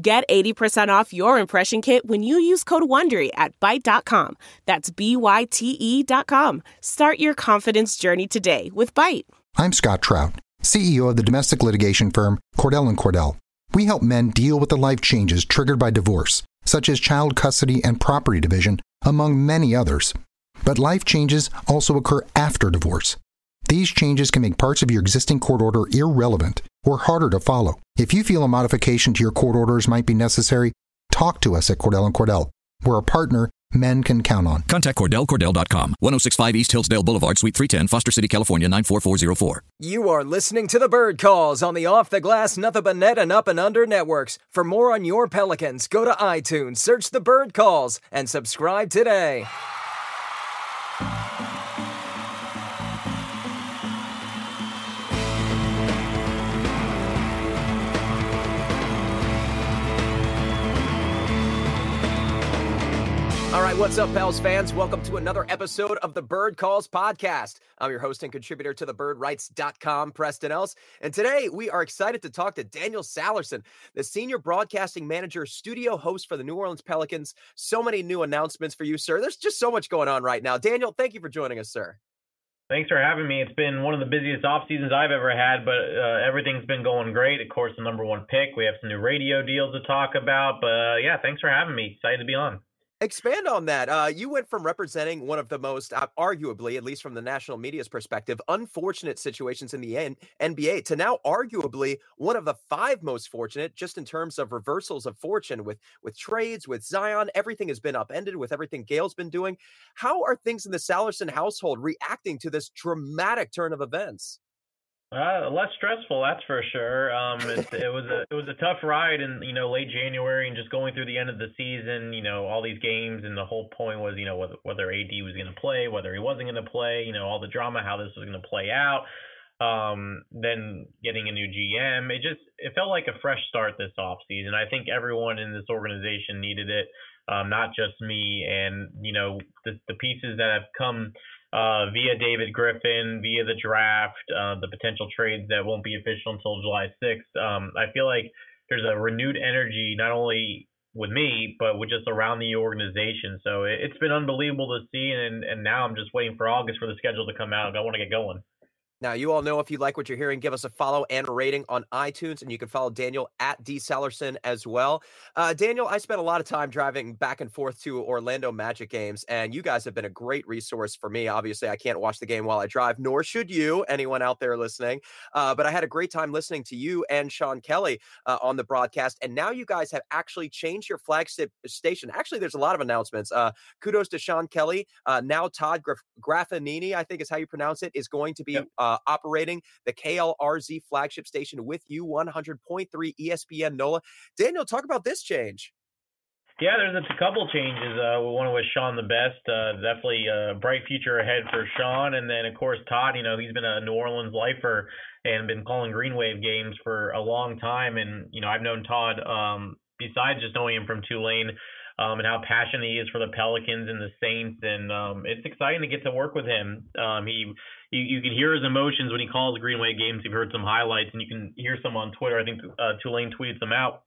Get 80% off your impression kit when you use code WONDERY at Byte.com. That's B-Y-T-E dot com. Start your confidence journey today with Byte. I'm Scott Trout, CEO of the domestic litigation firm Cordell & Cordell. We help men deal with the life changes triggered by divorce, such as child custody and property division, among many others. But life changes also occur after divorce. These changes can make parts of your existing court order irrelevant or harder to follow. If you feel a modification to your court orders might be necessary, talk to us at Cordell & Cordell. We're a partner men can count on. Contact CordellCordell.com. 1065 East Hillsdale Boulevard, Suite 310, Foster City, California, 94404. You are listening to the Bird Calls on the Off the Glass, Nothing But Net, and Up and Under networks. For more on your Pelicans, go to iTunes, search the Bird Calls, and subscribe today. All right, what's up, Pels fans? Welcome to another episode of the Bird Calls podcast. I'm your host and contributor to the birdwrites.com, Preston Ellis. And today we are excited to talk to Daniel Sallerson, the senior broadcasting manager, studio host for the New Orleans Pelicans. So many new announcements for you, sir. There's just so much going on right now. Daniel, thank you for joining us, sir. Thanks for having me. It's been one of the busiest off seasons I've ever had, but uh, everything's been going great. Of course, the number one pick. We have some new radio deals to talk about, but uh, yeah, thanks for having me. Excited to be on. Expand on that. Uh, you went from representing one of the most, uh, arguably, at least from the national media's perspective, unfortunate situations in the N- NBA to now arguably one of the five most fortunate, just in terms of reversals of fortune with with trades, with Zion. Everything has been upended with everything Gayle's been doing. How are things in the Sallerson household reacting to this dramatic turn of events? Uh, less stressful, that's for sure. Um, it, it was a it was a tough ride in you know late January and just going through the end of the season. You know all these games and the whole point was you know whether whether AD was going to play, whether he wasn't going to play. You know all the drama, how this was going to play out. Um, then getting a new GM, it just it felt like a fresh start this off season. I think everyone in this organization needed it, um, not just me. And you know the the pieces that have come uh, via David Griffin, via the draft, uh, the potential trades that won't be official until July 6th. Um, I feel like there's a renewed energy, not only with me, but with just around the organization. So it, has been unbelievable to see. And, and now I'm just waiting for August for the schedule to come out. I want to get going. Now, you all know if you like what you're hearing, give us a follow and a rating on iTunes, and you can follow Daniel at D. Sallerson as well. Uh, Daniel, I spent a lot of time driving back and forth to Orlando Magic games, and you guys have been a great resource for me. Obviously, I can't watch the game while I drive, nor should you, anyone out there listening. Uh, but I had a great time listening to you and Sean Kelly uh, on the broadcast, and now you guys have actually changed your flagship station. Actually, there's a lot of announcements. Uh, kudos to Sean Kelly. Uh, now, Todd Graf- I think is how you pronounce it, is going to be. Yep uh, operating the KLRZ flagship station with you, 100.3 ESPN NOLA. Daniel, talk about this change. Yeah, there's a couple changes. Uh, we want to wish Sean the best. Uh, definitely a bright future ahead for Sean. And then, of course, Todd, you know, he's been a New Orleans lifer and been calling Green Wave games for a long time. And, you know, I've known Todd, um, besides just knowing him from Tulane, um, and how passionate he is for the Pelicans and the Saints. And um, it's exciting to get to work with him. Um, he, you, you can hear his emotions when he calls Green Wave games. You've heard some highlights, and you can hear some on Twitter. I think uh, Tulane tweeted them out.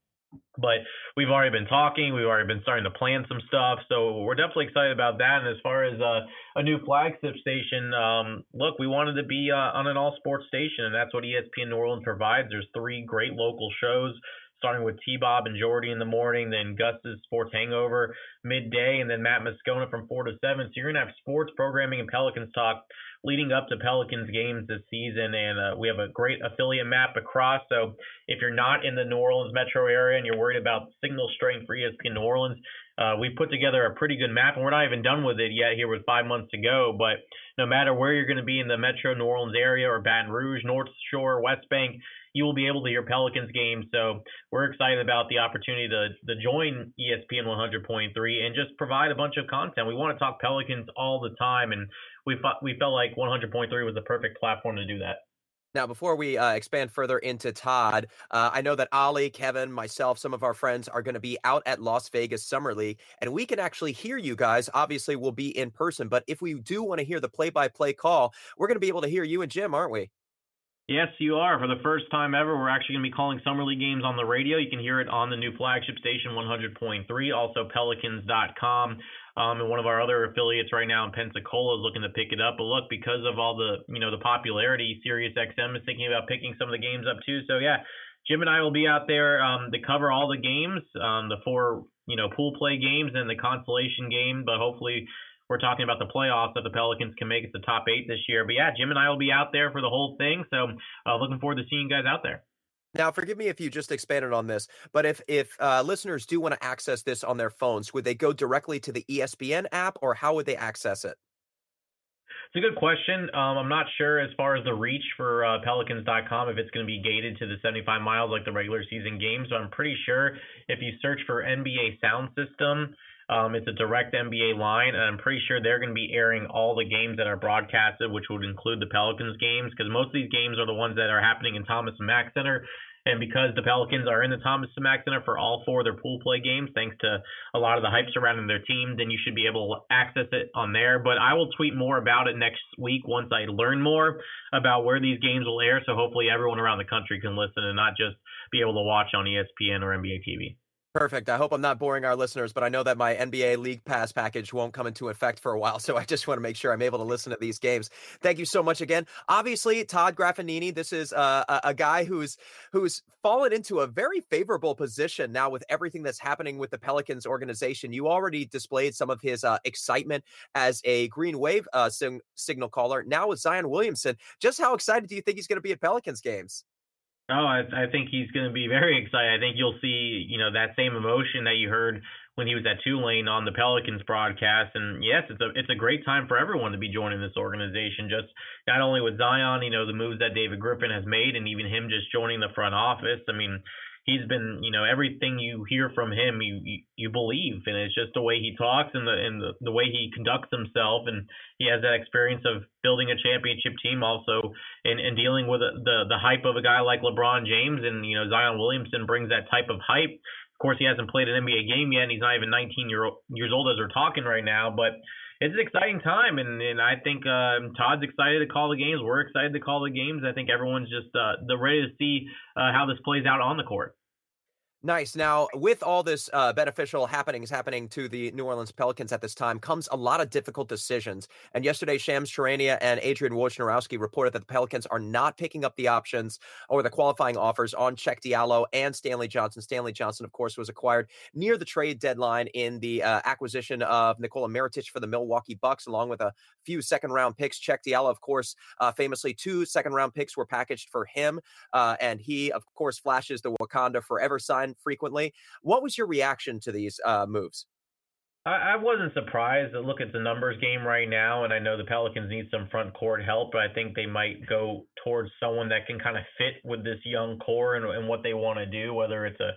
But we've already been talking. We've already been starting to plan some stuff. So we're definitely excited about that. And as far as uh, a new flagship station, um, look, we wanted to be uh, on an all sports station, and that's what ESPN New Orleans provides. There's three great local shows starting with T Bob and Jordy in the morning, then Gus's Sports Hangover midday, and then Matt Moscona from 4 to 7. So you're going to have sports programming and Pelicans talk leading up to Pelicans games this season. And uh, we have a great affiliate map across. So if you're not in the New Orleans metro area and you're worried about signal strength for ESPN New Orleans, uh, we put together a pretty good map, and we're not even done with it yet here with five months to go. But no matter where you're going to be in the metro New Orleans area or Baton Rouge, North Shore, West Bank, you will be able to hear Pelicans games. So we're excited about the opportunity to, to join ESPN 100.3 and just provide a bunch of content. We want to talk Pelicans all the time, and we felt, we felt like 100.3 was the perfect platform to do that. Now, before we uh, expand further into Todd, uh, I know that Ali, Kevin, myself, some of our friends are going to be out at Las Vegas Summer League, and we can actually hear you guys. Obviously, we'll be in person, but if we do want to hear the play by play call, we're going to be able to hear you and Jim, aren't we? Yes, you are. For the first time ever, we're actually going to be calling Summer League games on the radio. You can hear it on the new flagship station 100.3, also pelicans.com. Um, and one of our other affiliates right now in Pensacola is looking to pick it up. But look, because of all the you know the popularity, Sirius XM is thinking about picking some of the games up too. So yeah, Jim and I will be out there um, to cover all the games, um, the four you know pool play games and the consolation game. But hopefully we're talking about the playoffs that the Pelicans can make it the top eight this year. But yeah, Jim and I will be out there for the whole thing. So uh, looking forward to seeing you guys out there. Now, forgive me if you just expanded on this, but if if uh, listeners do want to access this on their phones, would they go directly to the ESPN app, or how would they access it? It's a good question. Um, I'm not sure as far as the reach for uh, Pelicans.com if it's going to be gated to the 75 miles like the regular season games. But I'm pretty sure if you search for NBA Sound System, um, it's a direct NBA line, and I'm pretty sure they're going to be airing all the games that are broadcasted, which would include the Pelicans games, because most of these games are the ones that are happening in Thomas and Mack Center. And because the Pelicans are in the Thomas and Mack Center for all four of their pool play games, thanks to a lot of the hype surrounding their team, then you should be able to access it on there. But I will tweet more about it next week once I learn more about where these games will air. So hopefully everyone around the country can listen and not just be able to watch on ESPN or NBA TV. Perfect. I hope I'm not boring our listeners, but I know that my NBA League Pass package won't come into effect for a while. So I just want to make sure I'm able to listen to these games. Thank you so much again. Obviously, Todd Graffagnini, this is uh, a, a guy who's who's fallen into a very favorable position now with everything that's happening with the Pelicans organization. You already displayed some of his uh, excitement as a Green Wave uh, signal caller. Now with Zion Williamson, just how excited do you think he's going to be at Pelicans games? Oh, I, I think he's going to be very excited. I think you'll see, you know, that same emotion that you heard when he was at Tulane on the Pelicans broadcast. And yes, it's a it's a great time for everyone to be joining this organization. Just not only with Zion, you know, the moves that David Griffin has made, and even him just joining the front office. I mean, he's been, you know, everything you hear from him, you you, you believe, and it's just the way he talks and the and the, the way he conducts himself, and he has that experience of building a championship team, also, and and dealing with the the hype of a guy like LeBron James, and you know Zion Williamson brings that type of hype. Of course, he hasn't played an NBA game yet, and he's not even 19 year old, years old as we're talking right now, but it's an exciting time, and, and I think uh, Todd's excited to call the games. We're excited to call the games. I think everyone's just uh, they're ready to see uh, how this plays out on the court. Nice. Now, with all this uh, beneficial happenings happening to the New Orleans Pelicans at this time, comes a lot of difficult decisions. And yesterday, Shams Charania and Adrian Wojnarowski reported that the Pelicans are not picking up the options or the qualifying offers on Cheick Diallo and Stanley Johnson. Stanley Johnson, of course, was acquired near the trade deadline in the uh, acquisition of Nikola Mirotic for the Milwaukee Bucks, along with a few second round picks. Cheick Diallo, of course, uh, famously, two second round picks were packaged for him. Uh, and he, of course, flashes the Wakanda Forever sign frequently. What was your reaction to these uh, moves? I, I wasn't surprised. Look at the numbers game right now, and I know the Pelicans need some front court help, but I think they might go towards someone that can kind of fit with this young core and, and what they want to do, whether it's a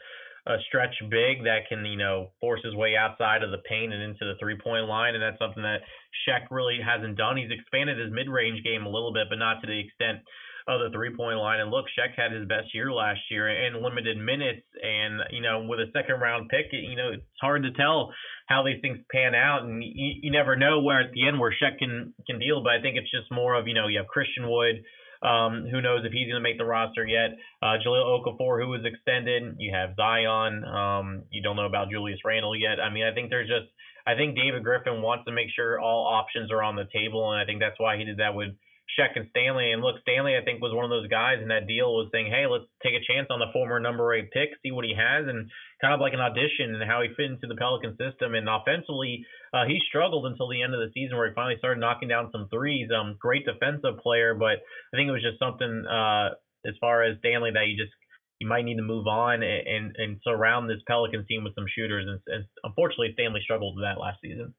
a stretch big that can, you know, force his way outside of the paint and into the three point line. And that's something that Cheick really hasn't done. He's expanded his mid range game a little bit, but not to the extent of the three point line. And look, Cheick had his best year last year in limited minutes. And, you know, with a second round pick, you know, it's hard to tell how these things pan out. And you, you never know where at the end where Cheick can, can deal. But I think it's just more of, you know, you have Christian Wood. Um, who knows if he's going to make the roster yet? Uh, Jahlil Okafor, who was extended. You have Zion. Um, you don't know about Julius Randle yet. I mean, I think there's just, I think David Griffin wants to make sure all options are on the table, and I think that's why he did that with Cheick and Stanley. And look, Stanley, I think, was one of those guys in that deal was saying, hey, let's take a chance on the former number eight pick, see what he has, and kind of like an audition and how he fit into the Pelican system. And offensively, uh, he struggled until the end of the season where he finally started knocking down some threes. Um, great defensive player, but I think it was just something uh, as far as Stanley that you just you might need to move on and and, and surround this Pelicans team with some shooters. And, and unfortunately, Stanley struggled with that last season.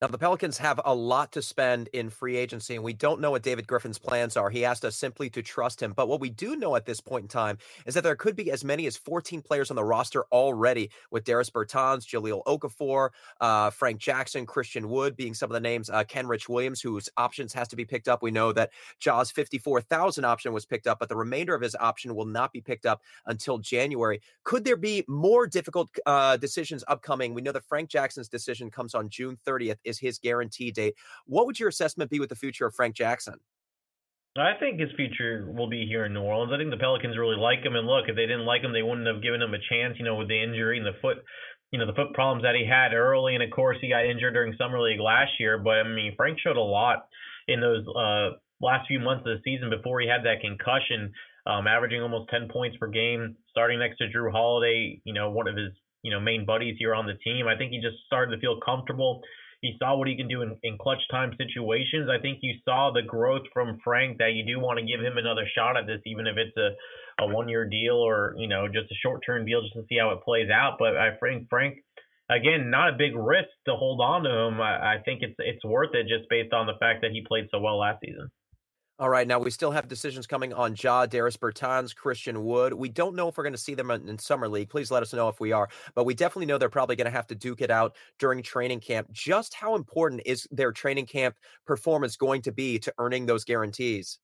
Now, the Pelicans have a lot to spend in free agency, and we don't know what David Griffin's plans are. He asked us simply to trust him. But what we do know at this point in time is that there could be as many as 14 players on the roster already, with Darius Bertans, Jahlil Okafor, uh, Frank Jackson, Christian Wood being some of the names, uh, Kenrich Williams, whose options has to be picked up. We know that Ja's 54,000 option was picked up, but the remainder of his option will not be picked up until January. Could there be more difficult uh, decisions upcoming? We know that Frank Jackson's decision comes on June 30th is his guarantee date. What would your assessment be with the future of Frank Jackson? I think his future will be here in New Orleans. I think the Pelicans really like him. And look, if they didn't like him, they wouldn't have given him a chance, you know, with the injury and the foot, you know, the foot problems that he had early. And of course, he got injured during Summer League last year. But I mean, Frank showed a lot in those uh, last few months of the season before he had that concussion, um, averaging almost 10 points per game, starting next to Jrue Holiday, you know, one of his, you know, main buddies here on the team. I think he just started to feel comfortable he saw what he can do in, in clutch time situations. I think you saw the growth from Frank that you do want to give him another shot at this, even if it's a, a one year deal or, you know, just a short term deal just to see how it plays out. But I think Frank, again, not a big risk to hold on to him. I, I think it's it's worth it just based on the fact that he played so well last season. All right, now we still have decisions coming on Ja, Dairis Bertans, Christian Wood. We don't know if we're going to see them in, Summer League. Please let us know if we are. But we definitely know they're probably going to have to duke it out during training camp. Just how important is their training camp performance going to be to earning those guarantees?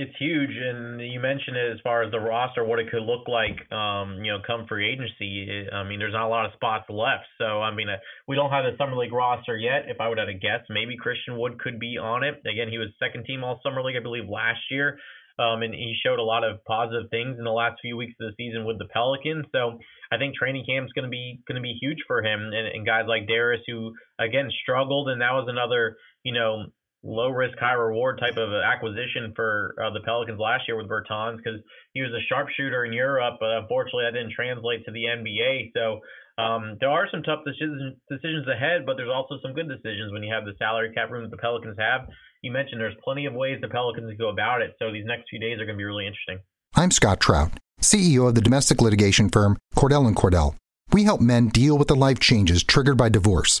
It's huge, and you mentioned it as far as the roster, what it could look like, um, you know, come free agency. I mean, there's not a lot of spots left, so I mean, uh, we don't have the summer league roster yet. If I would have to guess, maybe Christian Wood could be on it. Again, he was second team All Summer League, I believe, last year, um, and he showed a lot of positive things in the last few weeks of the season with the Pelicans. So I think training camp is going to be going to be huge for him, and, and guys like Darius, who again struggled, and that was another, you know low risk, high reward type of acquisition for uh, the Pelicans last year with Bertans because he was a sharpshooter in Europe, but unfortunately that didn't translate to the NBA. So um, there are some tough decisions decisions ahead, but there's also some good decisions when you have the salary cap room that the Pelicans have. You mentioned there's plenty of ways the Pelicans can go about it, so these next few days are going to be really interesting. I'm Scott Trout, CEO of the domestic litigation firm Cordell and Cordell. We help men deal with the life changes triggered by divorce,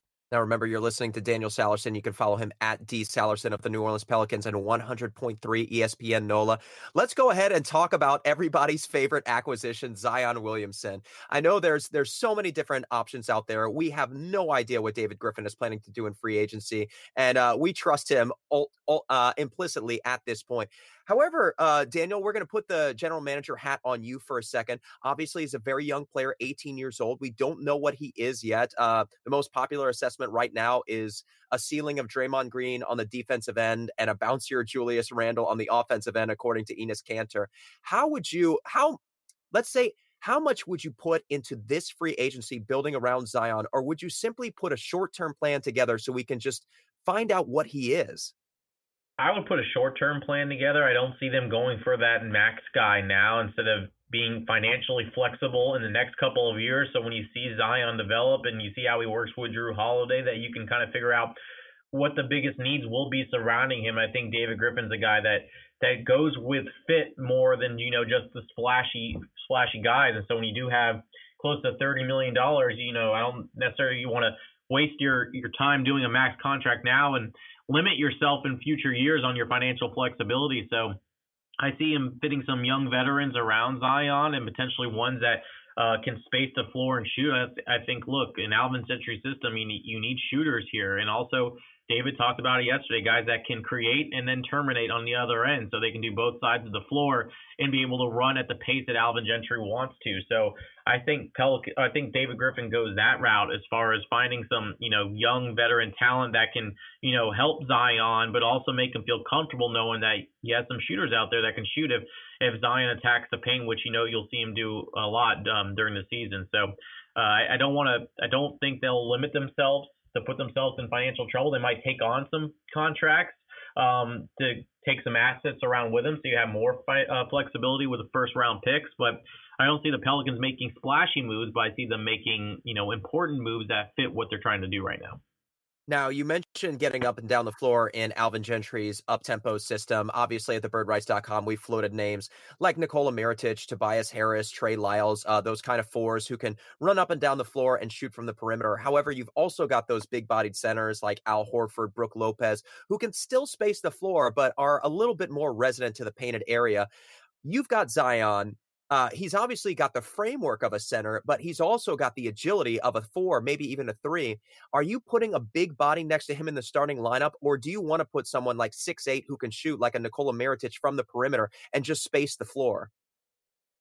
Now, remember, you're listening to Daniel Sallerson. You can follow him at D Sallerson of the New Orleans Pelicans and 100.3 ESPN NOLA. Let's go ahead and talk about everybody's favorite acquisition, Zion Williamson. I know there's there's so many different options out there. We have no idea what David Griffin is planning to do in free agency, and uh, we trust him uh, implicitly at this point. However, uh, Daniel, we're going to put the general manager hat on you for a second. Obviously, he's a very young player, 18 years old. We don't know what he is yet. Uh, the most popular assessment right now is a ceiling of Draymond Green on the defensive end and a bouncier Julius Randle on the offensive end, according to Enes Kanter. How would you, how, let's say, how much would you put into this free agency building around Zion, or would you simply put a short term plan together so we can just find out what he is? I would put a short term plan together. I don't see them going for that max guy now instead of being financially flexible in the next couple of years. So when you see Zion develop and you see how he works with Jrue Holiday, that you can kind of figure out what the biggest needs will be surrounding him. I think David Griffin's a guy that that goes with fit more than you know just the splashy splashy guys. And so when you do have close to thirty million dollars, you know I don't necessarily you want to waste your your time doing a max contract now and limit yourself in future years on your financial flexibility. So I see him fitting some young veterans around Zion and potentially ones that uh, can space the floor and shoot. I, I think, look, in Alvin Gentry system, you need, you need shooters here. And also, David talked about it yesterday, guys that can create and then terminate on the other end. So they can do both sides of the floor and be able to run at the pace that Alvin Gentry wants to. So I think I think David Griffin goes that route as far as finding some, you know, young veteran talent that can, you know, help Zion, but also make him feel comfortable knowing that he has some shooters out there that can shoot if if Zion attacks the paint, which you know you'll see him do a lot um, during the season. So uh, I, I don't want to, I don't think they'll limit themselves to put themselves in financial trouble. They might take on some contracts, um, to take some assets around with them, so you have more fi- uh, flexibility with the first round picks. But I don't see the Pelicans making splashy moves, but I see them making you know important moves that fit what they're trying to do right now. Now, you mentioned getting up and down the floor in Alvin Gentry's up-tempo system. Obviously, at thebirdwrites.com, we floated names like Nikola Mirotic, Tobias Harris, Trey Lyles, uh, those kind of fours who can run up and down the floor and shoot from the perimeter. However, you've also got those big-bodied centers like Al Horford, Brook Lopez, who can still space the floor, but are a little bit more resident to the painted area. You've got Zion uh, he's obviously got the framework of a center, but he's also got the agility of a four, maybe even a three. Are you putting a big body next to him in the starting lineup, or do you want to put someone like six eight who can shoot like a Nikola Mirotic from the perimeter and just space the floor?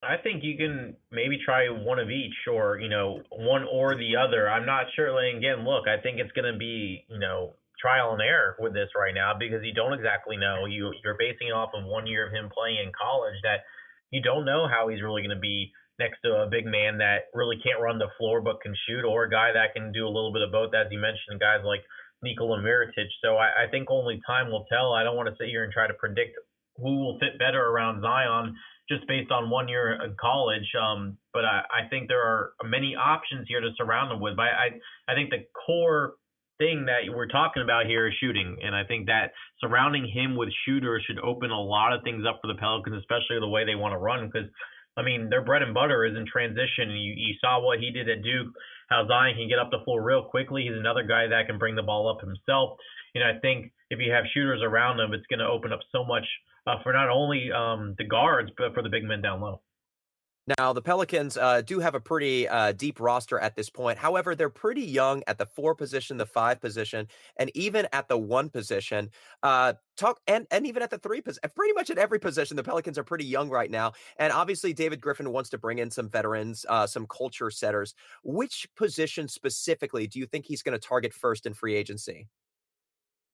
I think you can maybe try one of each, or you know, one or the other. I'm not sure. And again, look, I think it's going to be you know trial and error with this right now because you don't exactly know. You you're basing it off of one year of him playing in college that you don't know how he's really going to be next to a big man that really can't run the floor but can shoot, or a guy that can do a little bit of both, as you mentioned, guys like Nikola Mirotic. So I, I think only time will tell. I don't want to sit here and try to predict who will fit better around Zion just based on one year in college. Um, but I, I think there are many options here to surround him with. But I, I think the core thing that we're talking about here is shooting. And I think that surrounding him with shooters should open a lot of things up for the Pelicans, especially the way they want to run. Because, I mean, their bread and butter is in transition. You, you saw what he did at Duke, how Zion can get up the floor real quickly. He's another guy that can bring the ball up himself. And I think if you have shooters around him, it's going to open up so much uh, for not only um, the guards, but for the big men down low. Now, the Pelicans uh, do have a pretty uh, deep roster at this point. However, they're pretty young at the four position, the five position, and even at the one position. Uh, talk and and even at the three position, pretty much at every position, the Pelicans are pretty young right now. And obviously, David Griffin wants to bring in some veterans, uh, some culture setters. Which position specifically do you think he's going to target first in free agency?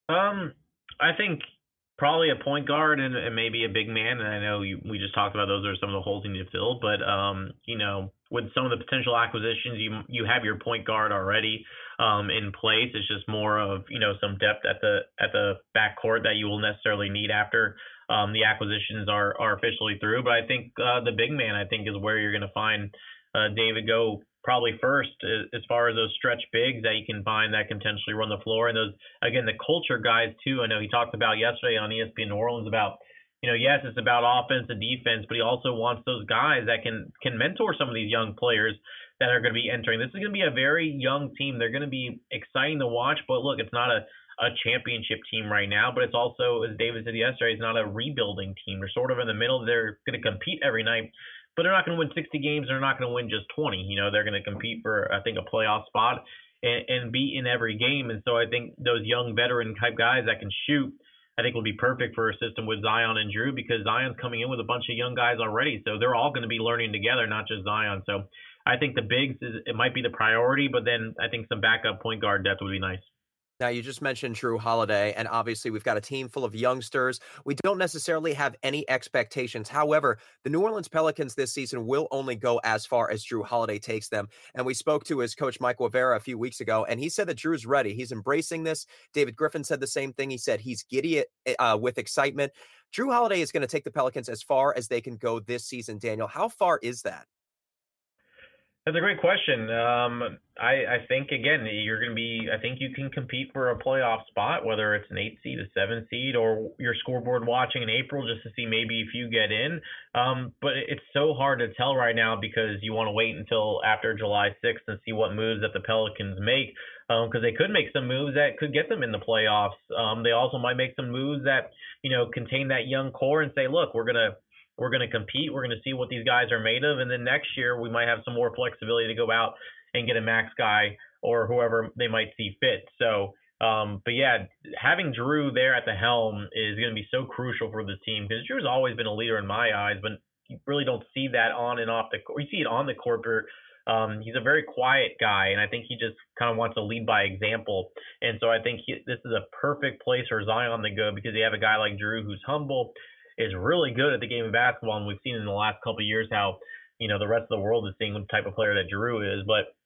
Um, I think probably a point guard and, and, maybe a big man. And I know you, we just talked about those are some of the holes you need to fill. But um, you know, with some of the potential acquisitions, you you have your point guard already um, in place. It's just more of you know some depth at the at the back court that you will necessarily need after um, the acquisitions are are officially through. But I think uh, the big man, I think, is where you're going to find uh, David go probably first uh, as far as those stretch bigs that you can find that can potentially run the floor. And those, again, the culture guys, too. I know he talked about yesterday on ESPN New Orleans about, you know, yes, it's about offense and defense, but he also wants those guys that can can mentor some of these young players that are going to be entering. This is going to be a very young team. They're going to be exciting to watch, but look, it's not a a championship team right now, but it's also, as David said yesterday, it's not a rebuilding team. They're sort of in the middle. They're going to compete every night, but they're not going to win 60 games. They're not going to win just 20. You know, they're going to compete for, I think, a playoff spot and, and be in every game. And so I think those young veteran type guys that can shoot, I think will be perfect for a system with Zion and Jrue because Zion's coming in with a bunch of young guys already. So they're all going to be learning together, not just Zion. So I think the bigs is it might be the priority, but then I think some backup point guard depth would be nice. Now, you just mentioned Jrue Holiday, and obviously we've got a team full of youngsters. We don't necessarily have any expectations. However, the New Orleans Pelicans this season will only go as far as Jrue Holiday takes them. And we spoke to his coach, Mike Guevara, a few weeks ago, and he said that Jrue's ready. He's embracing this. David Griffin said the same thing. He said he's giddy eh, uh, with excitement. Drew Holiday is going to take the Pelicans as far as they can go this season, Daniel. How far is that? That's a great question. Um, I, I think again you're going to be. I think you can compete for a playoff spot, whether it's an eight seed, a seven seed, or your scoreboard watching in April just to see maybe if you get in. Um, but it's so hard to tell right now because you want to wait until after July 6th and see what moves that the Pelicans make because um, they could make some moves that could get them in the playoffs. Um, they also might make some moves that you know contain that young core and say, look, we're gonna we're going to compete. We're going to see what these guys are made of, and then next year we might have some more flexibility to go out and get a max guy or whoever they might see fit. So, um, but yeah, having Jrue there at the helm is going to be so crucial for this team because Jrue's always been a leader in my eyes, but you really don't see that on and off the court. You see it on the court, but um, he's a very quiet guy, and I think he just kind of wants to lead by example. And so I think he, this is a perfect place for Zion to go because you have a guy like Jrue who's humble, is really good at the game of basketball, and we've seen in the last couple years how you know the rest of the world is seeing the type of player that Jrue is. But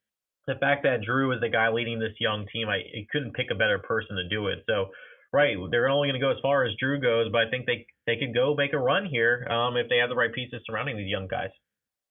the fact that Jrue is the guy leading this young team, I, I couldn't pick a better person to do it. So right, they're only going to go as far as Jrue goes, but I think they they could go make a run here um, if they have the right pieces surrounding these young guys.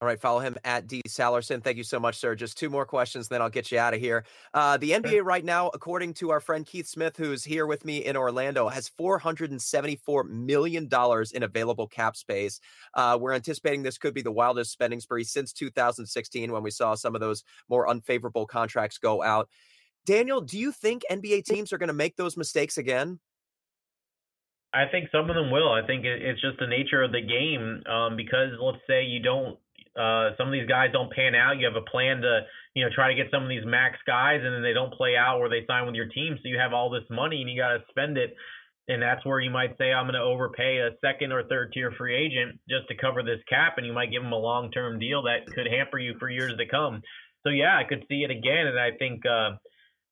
All right, follow him at D Sallerson. Thank you so much, sir. Just two more questions, then I'll get you out of here. Uh, the NBA right now, according to our friend Keith Smith, who's here with me in Orlando, has $474 million in available cap space. Uh, we're anticipating this could be the wildest spending spree since 2016 when we saw some of those more unfavorable contracts go out. Daniel, do you think NBA teams are going to make those mistakes again? I think some of them will. I think it's just the nature of the game um, because let's say you don't uh, some of these guys don't pan out. You have a plan to, you know, try to get some of these max guys, and then they don't play out where they sign with your team. So you have all this money, and you got to spend it. And that's where you might say, I'm going to overpay a second or third tier free agent just to cover this cap, and you might give them a long term deal that could hamper you for years to come. So yeah, I could see it again, and I think, uh,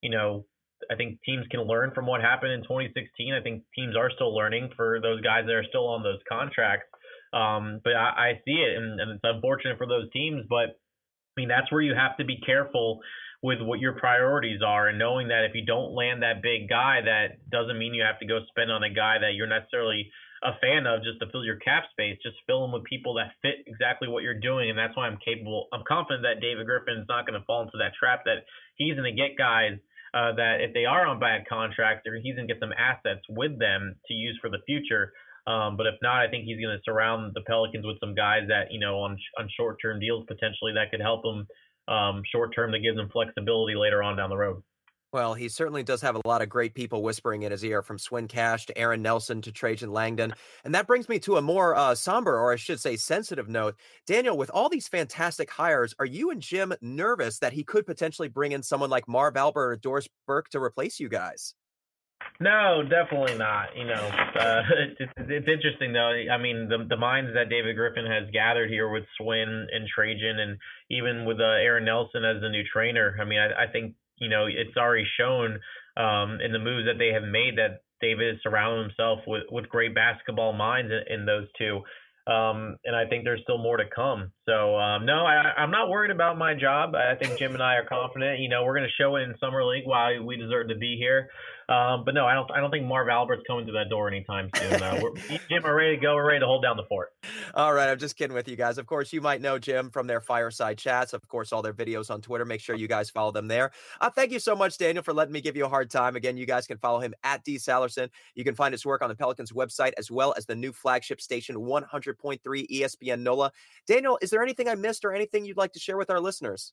you know, I think teams can learn from what happened in 2016. I think teams are still learning for those guys that are still on those contracts. Um, but I, I see it, and, and it's unfortunate for those teams. But I mean, that's where you have to be careful with what your priorities are, and knowing that if you don't land that big guy, that doesn't mean you have to go spend on a guy that you're necessarily a fan of just to fill your cap space. Just fill them with people that fit exactly what you're doing, and that's why I'm capable. I'm confident that David Griffin is not going to fall into that trap. That he's going to get guys uh, that if they are on bad contracts, or he's going to get some assets with them to use for the future. Um, but if not, I think he's going to surround the Pelicans with some guys that you know on on short term deals potentially that could help them um, short term that gives them flexibility later on down the road. Well, he certainly does have a lot of great people whispering in his ear, from Swin Cash to Aaron Nelson to Trajan Langdon. And that brings me to a more uh, somber, or I should say, sensitive note. Daniel, with all these fantastic hires, are you and Jim nervous that he could potentially bring in someone like Marv Albert or Doris Burke to replace you guys? No, definitely not. You know, uh, it's, it's interesting though. I mean, the the minds that David Griffin has gathered here with Swin and Trajan, and even with uh, Aaron Nelson as the new trainer. I mean, I, I think you know it's already shown um, in the moves that they have made that David has surrounded himself with with great basketball minds in, in those two. Um, and I think there's still more to come. So um, no, I, I'm not worried about my job. I think Jim and I are confident. You know, we're going to show it in summer league why we deserve to be here. Um, but no, I don't. I don't think Marv Albert's coming to that door anytime soon. Uh, we're, Jim, are ready to go. We're ready to hold down the fort. All right, I'm just kidding with you guys. Of course, you might know Jim from their fireside chats. Of course, all their videos on Twitter. Make sure you guys follow them there. Uh, thank you so much, Daniel, for letting me give you a hard time. Again, you guys can follow him at D Sallerson. You can find his work on the Pelicans website as well as the new flagship station 100.3 ESPN NOLA. Daniel, is there anything I missed or anything you'd like to share with our listeners?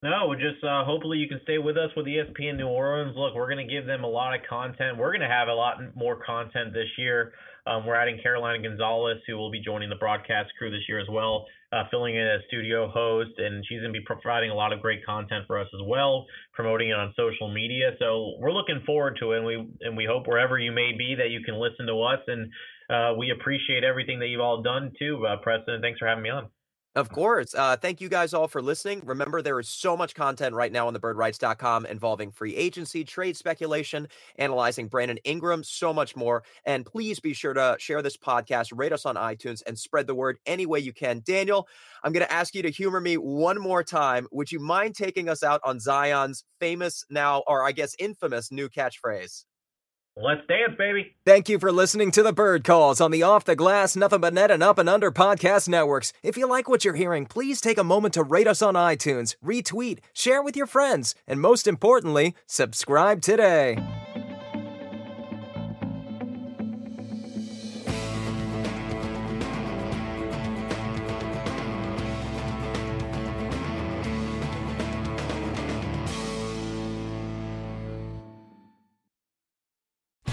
No, just uh, hopefully you can stay with us with ESPN New Orleans. Look, we're going to give them a lot of content. We're going to have a lot more content this year. Um, we're adding Carolina Gonzalez, who will be joining the broadcast crew this year as well, uh, filling in as studio host, and she's going to be providing a lot of great content for us as well, promoting it on social media. So we're looking forward to it, and we and we hope wherever you may be that you can listen to us, and uh, we appreciate everything that you've all done too, uh, Preston. Thanks for having me on. Of course. Uh, thank you guys all for listening. Remember, there is so much content right now on thebirdwrites.com involving free agency, trade speculation, analyzing Brandon Ingram, so much more. And please be sure to share this podcast, rate us on iTunes, and spread the word any way you can. Daniel, I'm going to ask you to humor me one more time. Would you mind taking us out on Zion's famous now, or I guess infamous new catchphrase? Let's dance, baby. Thank you for listening to the Bird Calls on the Off the Glass, Nothing But Net, and Up and Under podcast networks. If you like what you're hearing, please take a moment to rate us on iTunes, retweet, share with your friends, and most importantly, subscribe today.